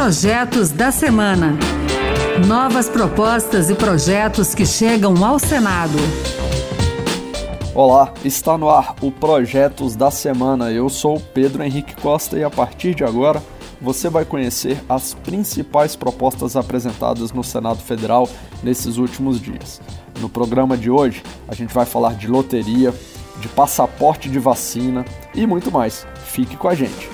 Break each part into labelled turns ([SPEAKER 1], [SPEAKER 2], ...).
[SPEAKER 1] Projetos da Semana. Novas propostas e projetos que chegam ao Senado.
[SPEAKER 2] Olá, está no ar o Projetos da Semana. Eu sou Pedro Henrique Costa e a partir de agora você vai conhecer as principais propostas apresentadas no Senado Federal nesses últimos dias. No programa de hoje, a gente vai falar de loteria, de passaporte de vacina e muito mais. Fique com a gente.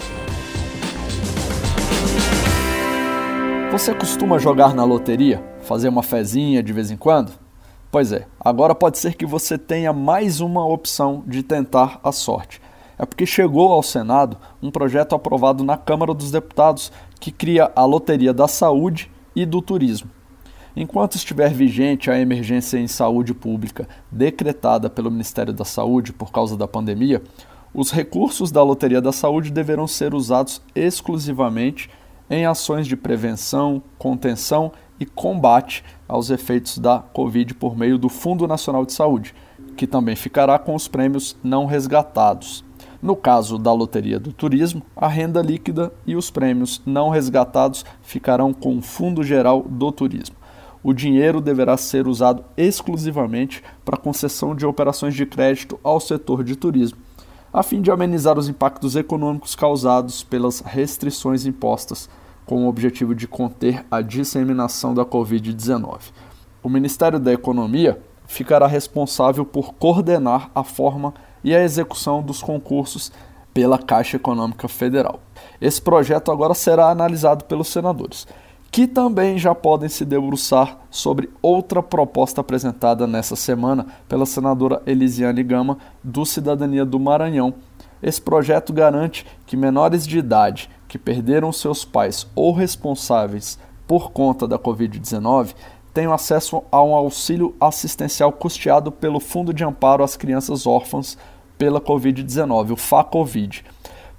[SPEAKER 2] Você costuma jogar na loteria? Fazer uma fezinha de vez em quando? Pois é, agora pode ser que você tenha mais uma opção de tentar a sorte. É porque chegou ao Senado um projeto aprovado na Câmara dos Deputados que cria a Loteria da Saúde e do Turismo. Enquanto estiver vigente a emergência em saúde pública decretada pelo Ministério da Saúde por causa da pandemia, os recursos da Loteria da Saúde deverão ser usados exclusivamente em ações de prevenção, contenção e combate aos efeitos da Covid por meio do Fundo Nacional de Saúde, que também ficará com os prêmios não resgatados. No caso da Loteria do Turismo, a renda líquida e os prêmios não resgatados ficarão com o Fundo Geral do Turismo. O dinheiro deverá ser usado exclusivamente para concessão de operações de crédito ao setor de turismo, a fim de amenizar os impactos econômicos causados pelas restrições impostas, com o objetivo de conter a disseminação da Covid-19. O Ministério da Economia ficará responsável por coordenar a forma e a execução dos concursos pela Caixa Econômica Federal. Esse projeto agora será analisado pelos senadores que também já podem se debruçar sobre outra proposta apresentada nessa semana pela senadora Elisiane Gama, do Cidadania do Maranhão. Esse projeto garante que menores de idade que perderam seus pais ou responsáveis por conta da Covid-19 tenham acesso a um auxílio assistencial custeado pelo Fundo de Amparo às Crianças Órfãs pela Covid-19, o FACOVID.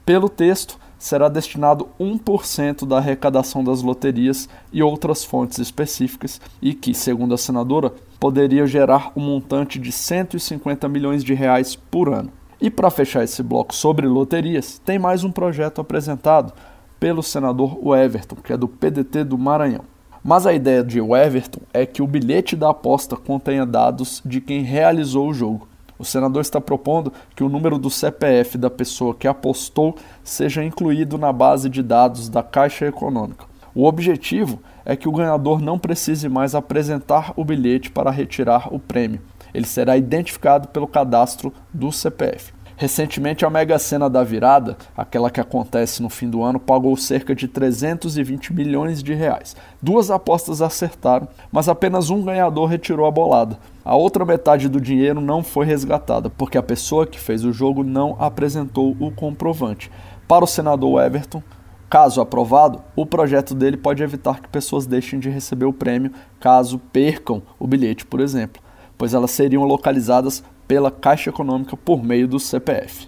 [SPEAKER 2] Pelo texto, será destinado 1% da arrecadação das loterias e outras fontes específicas e que, segundo a senadora, poderia gerar um montante de 150 milhões de reais por ano. E para fechar esse bloco sobre loterias, tem mais um projeto apresentado pelo senador Everton, que é do PDT do Maranhão. Mas a ideia de Everton é que o bilhete da aposta contenha dados de quem realizou o jogo o senador está propondo que o número do CPF da pessoa que apostou seja incluído na base de dados da Caixa Econômica. O objetivo é que o ganhador não precise mais apresentar o bilhete para retirar o prêmio. Ele será identificado pelo cadastro do CPF. Recentemente, a Mega Sena da Virada, aquela que acontece no fim do ano, pagou cerca de 320 milhões de reais. Duas apostas acertaram, mas apenas um ganhador retirou a bolada. A outra metade do dinheiro não foi resgatada, porque a pessoa que fez o jogo não apresentou o comprovante. Para o senador Everton, Caso aprovado, o projeto dele pode evitar que pessoas deixem de receber o prêmio caso percam o bilhete, por exemplo, pois elas seriam localizadas pela Caixa Econômica por meio do CPF.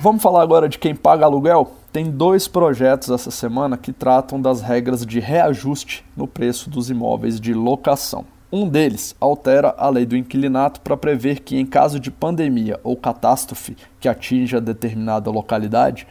[SPEAKER 2] Vamos falar agora de quem paga aluguel? Tem dois projetos essa semana que tratam das regras de reajuste no preço dos imóveis de locação. Um deles altera a lei do inquilinato para prever que, em caso de pandemia ou catástrofe que atinja determinada localidade,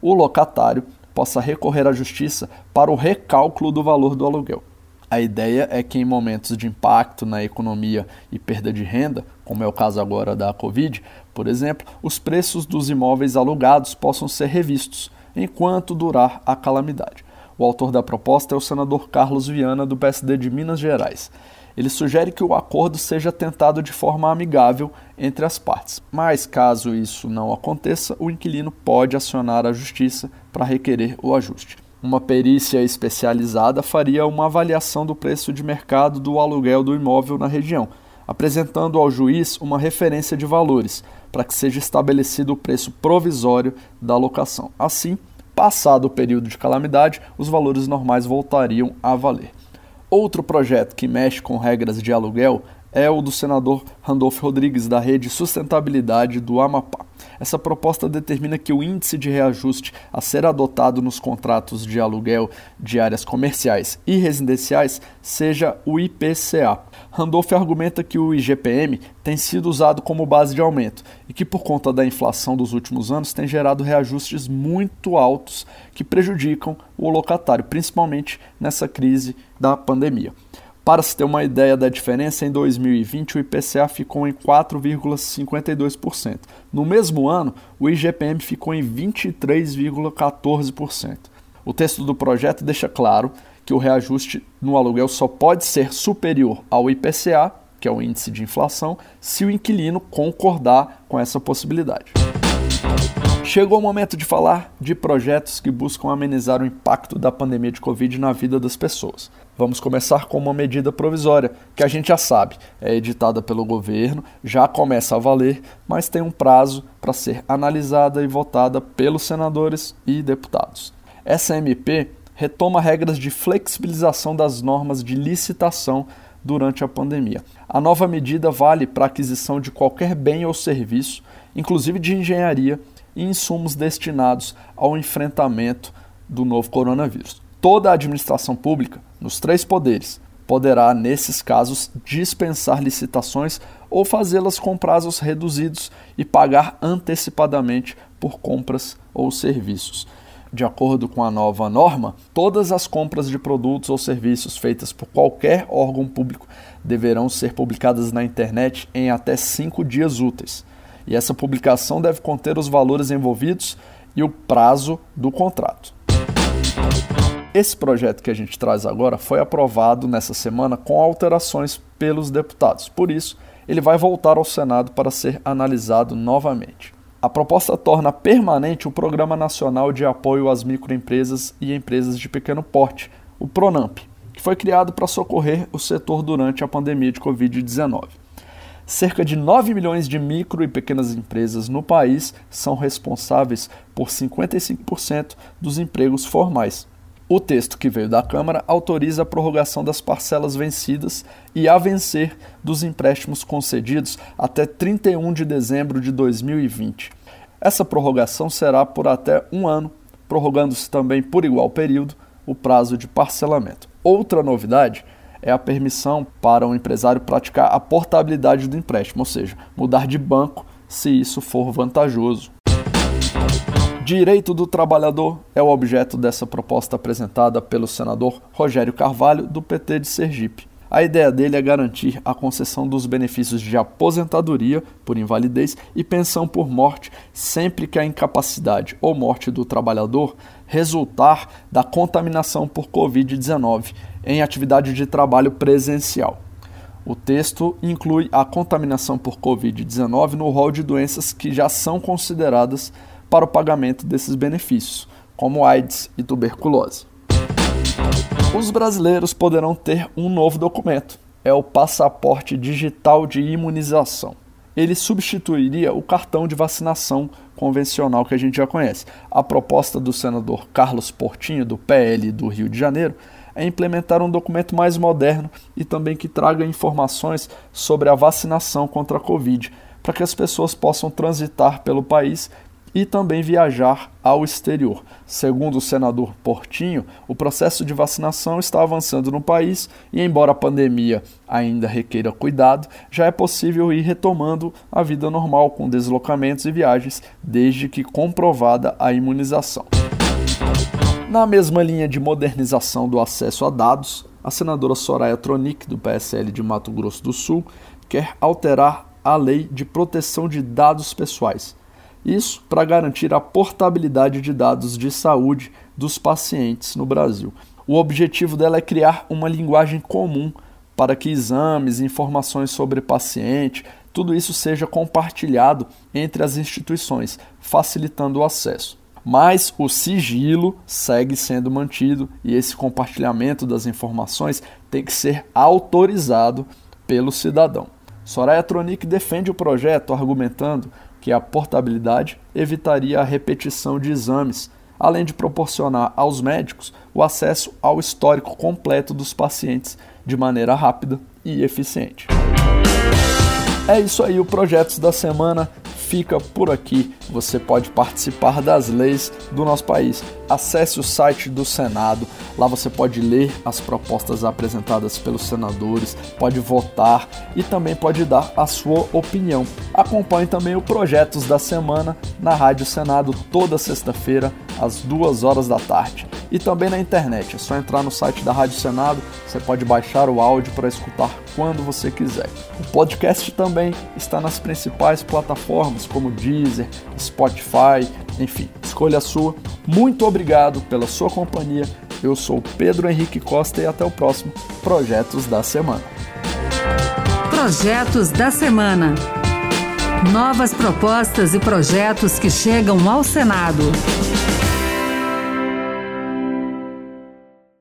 [SPEAKER 2] o locatário possa recorrer à justiça para o recálculo do valor do aluguel. A ideia é que em momentos de impacto na economia e perda de renda, como é o caso agora da Covid, por exemplo, os preços dos imóveis alugados possam ser revistos enquanto durar a calamidade. O autor da proposta é o senador Carlos Viana, do PSD de Minas Gerais. Ele sugere que o acordo seja tentado de forma amigável entre as partes, mas caso isso não aconteça, o inquilino pode acionar a justiça para requerer o ajuste. Uma perícia especializada faria uma avaliação do preço de mercado do aluguel do imóvel na região, apresentando ao juiz uma referência de valores, para que seja estabelecido o preço provisório da locação. Assim, passado o período de calamidade, os valores normais voltariam a valer. Outro projeto que mexe com regras de aluguel é o do senador Randolfo Rodrigues, da Rede Sustentabilidade do Amapá. Essa proposta determina que o índice de reajuste a ser adotado nos contratos de aluguel de áreas comerciais e residenciais seja o IPCA. Randolph argumenta que o IGPM tem sido usado como base de aumento e que, por conta da inflação dos últimos anos, tem gerado reajustes muito altos que prejudicam o locatário, principalmente nessa crise da pandemia. Para se ter uma ideia da diferença, em 2020 o IPCA ficou em 4,52%. No mesmo ano, o IGPM ficou em 23,14%. O texto do projeto deixa claro que o reajuste no aluguel só pode ser superior ao IPCA, que é o índice de inflação, se o inquilino concordar com essa possibilidade. Chegou o momento de falar de projetos que buscam amenizar o impacto da pandemia de Covid na vida das pessoas. Vamos começar com uma medida provisória, que a gente já sabe, é editada pelo governo, já começa a valer, mas tem um prazo para ser analisada e votada pelos senadores e deputados. Essa MP retoma regras de flexibilização das normas de licitação durante a pandemia. A nova medida vale para a aquisição de qualquer bem ou serviço, inclusive de engenharia, e insumos destinados ao enfrentamento do novo coronavírus. Toda a administração pública, nos três poderes, poderá, nesses casos, dispensar licitações ou fazê-las com prazos reduzidos e pagar antecipadamente por compras ou serviços. De acordo com a nova norma, todas as compras de produtos ou serviços feitas por qualquer órgão público deverão ser publicadas na internet em até cinco dias úteis e essa publicação deve conter os valores envolvidos e o prazo do contrato. Esse projeto que a gente traz agora foi aprovado nessa semana com alterações pelos deputados, por isso, ele vai voltar ao Senado para ser analisado novamente. A proposta torna permanente o Programa Nacional de Apoio às Microempresas e Empresas de Pequeno Porte, o PRONAMP, que foi criado para socorrer o setor durante a pandemia de Covid-19 cerca de 9 milhões de micro e pequenas empresas no país são responsáveis por 55% dos empregos formais. O texto que veio da Câmara autoriza a prorrogação das parcelas vencidas e a vencer dos empréstimos concedidos até 31 de dezembro de 2020. Essa prorrogação será por até um ano, prorrogando-se também por igual período o prazo de parcelamento. Outra novidade é a permissão para o empresário praticar a portabilidade do empréstimo, ou seja, mudar de banco se isso for vantajoso. Direito do trabalhador é o objeto dessa proposta apresentada pelo senador Rogério Carvalho, do PT de Sergipe. A ideia dele é garantir a concessão dos benefícios de aposentadoria por invalidez e pensão por morte sempre que a incapacidade ou morte do trabalhador resultar da contaminação por Covid-19 em atividade de trabalho presencial. O texto inclui a contaminação por Covid-19 no rol de doenças que já são consideradas para o pagamento desses benefícios, como AIDS e tuberculose. Os brasileiros poderão ter um novo documento, é o passaporte digital de imunização. Ele substituiria o cartão de vacinação convencional que a gente já conhece. A proposta do senador Carlos Portinho, do PL do Rio de Janeiro, é implementar um documento mais moderno e também que traga informações sobre a vacinação contra a Covid, para que as pessoas possam transitar pelo país e também viajar ao exterior. Segundo o senador Portinho, o processo de vacinação está avançando no país e, embora a pandemia ainda requeira cuidado, já é possível ir retomando a vida normal com deslocamentos e viagens, desde que comprovada a imunização. Na mesma linha de modernização do acesso a dados, a senadora Soraya Tronic, do PSL de Mato Grosso do Sul, quer alterar a lei de proteção de dados pessoais isso para garantir a portabilidade de dados de saúde dos pacientes no Brasil. O objetivo dela é criar uma linguagem comum para que exames, informações sobre paciente, tudo isso seja compartilhado entre as instituições, facilitando o acesso. Mas o sigilo segue sendo mantido e esse compartilhamento das informações tem que ser autorizado pelo cidadão. Soraya Tronic defende o projeto argumentando que a portabilidade evitaria a repetição de exames, além de proporcionar aos médicos o acesso ao histórico completo dos pacientes de maneira rápida e eficiente. É isso aí, o Projetos da Semana fica por aqui. Você pode participar das leis do nosso país. Acesse o site do Senado, lá você pode ler as propostas apresentadas pelos senadores, pode votar e também pode dar a sua opinião. Acompanhe também o Projetos da Semana na Rádio Senado toda sexta-feira, às duas horas da tarde. E também na internet, é só entrar no site da Rádio Senado, você pode baixar o áudio para escutar quando você quiser. O podcast também está nas principais plataformas como Deezer, Spotify, enfim, escolha a sua. Muito obrigado pela sua companhia. Eu sou Pedro Henrique Costa e até o próximo Projetos da Semana.
[SPEAKER 1] Projetos da Semana. Novas propostas e projetos que chegam ao Senado.